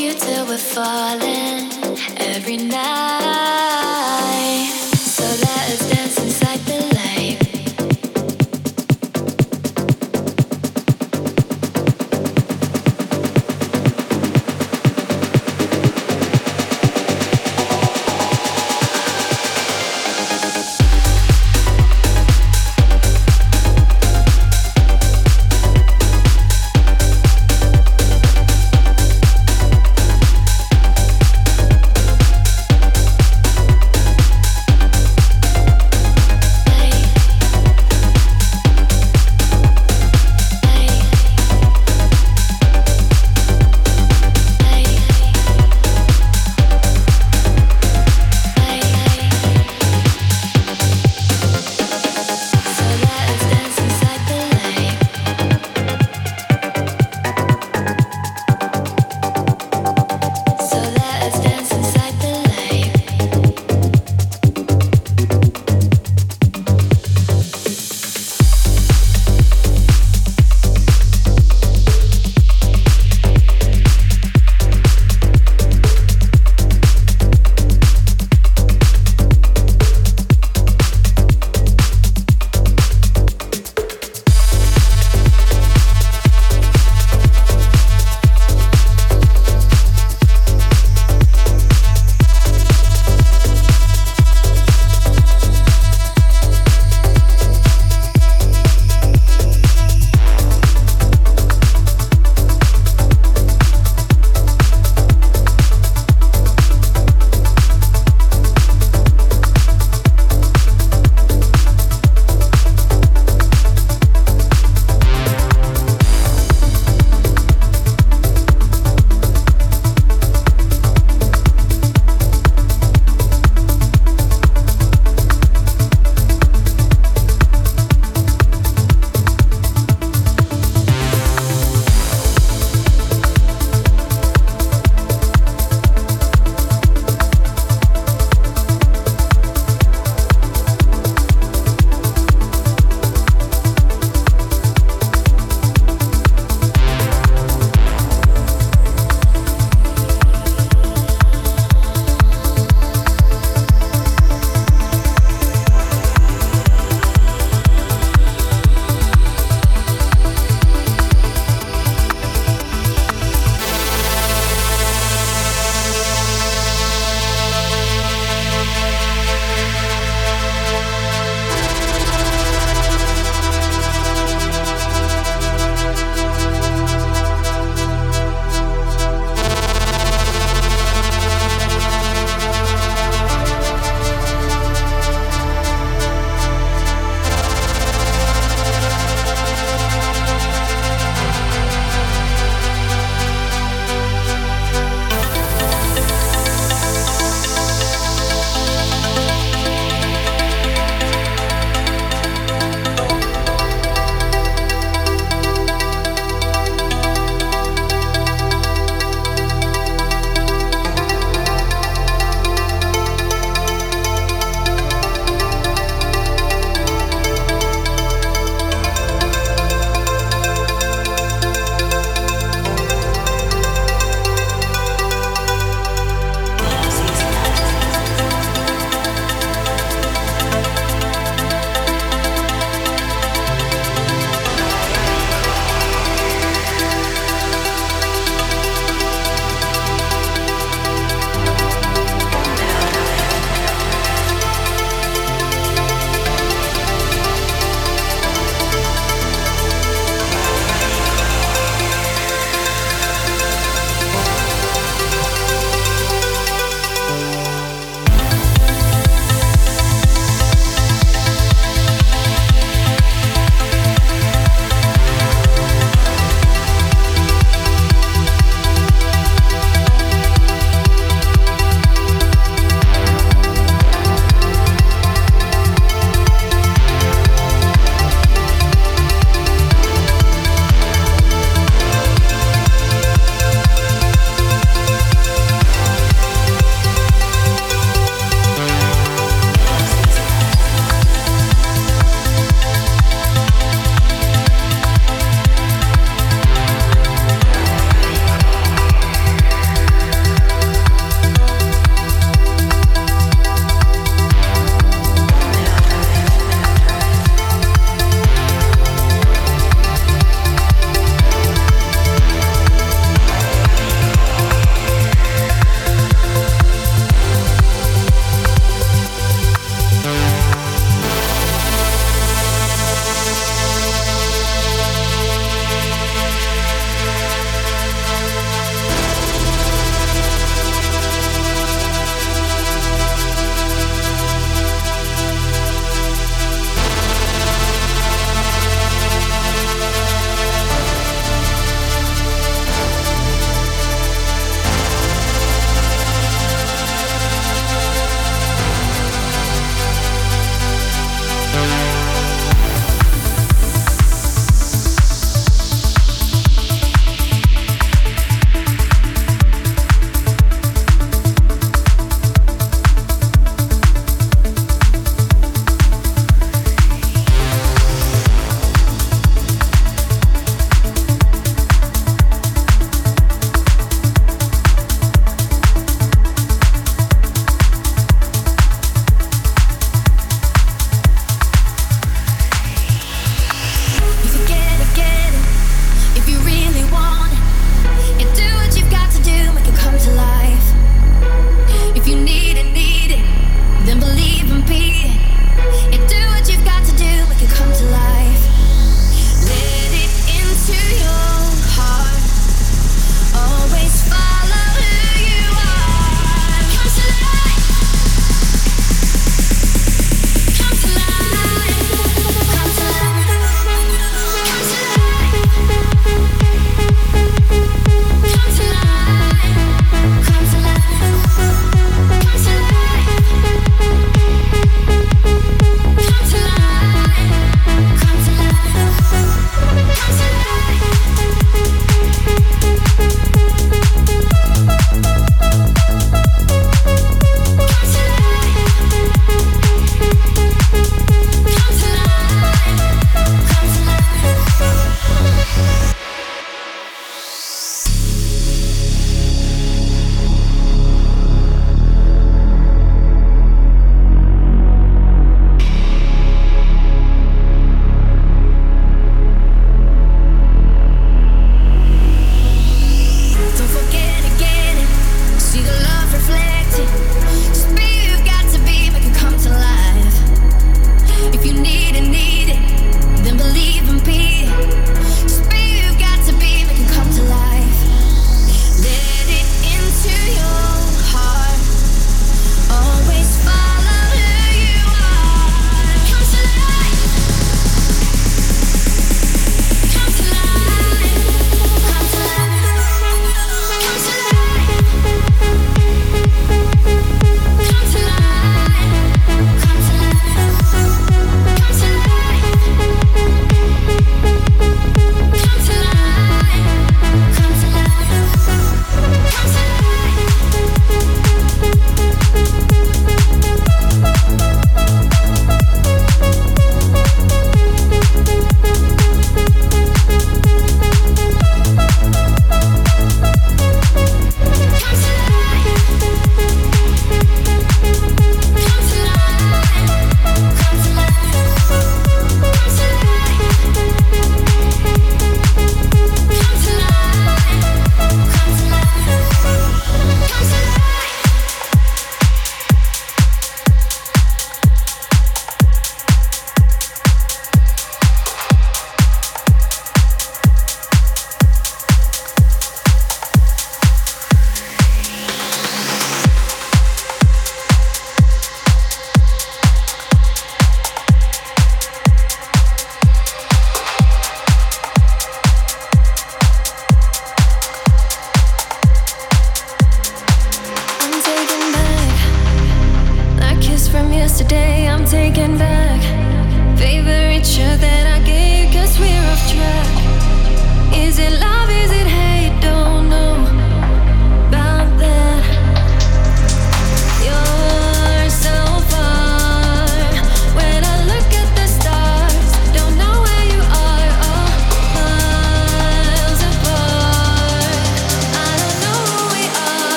you till we're falling every night.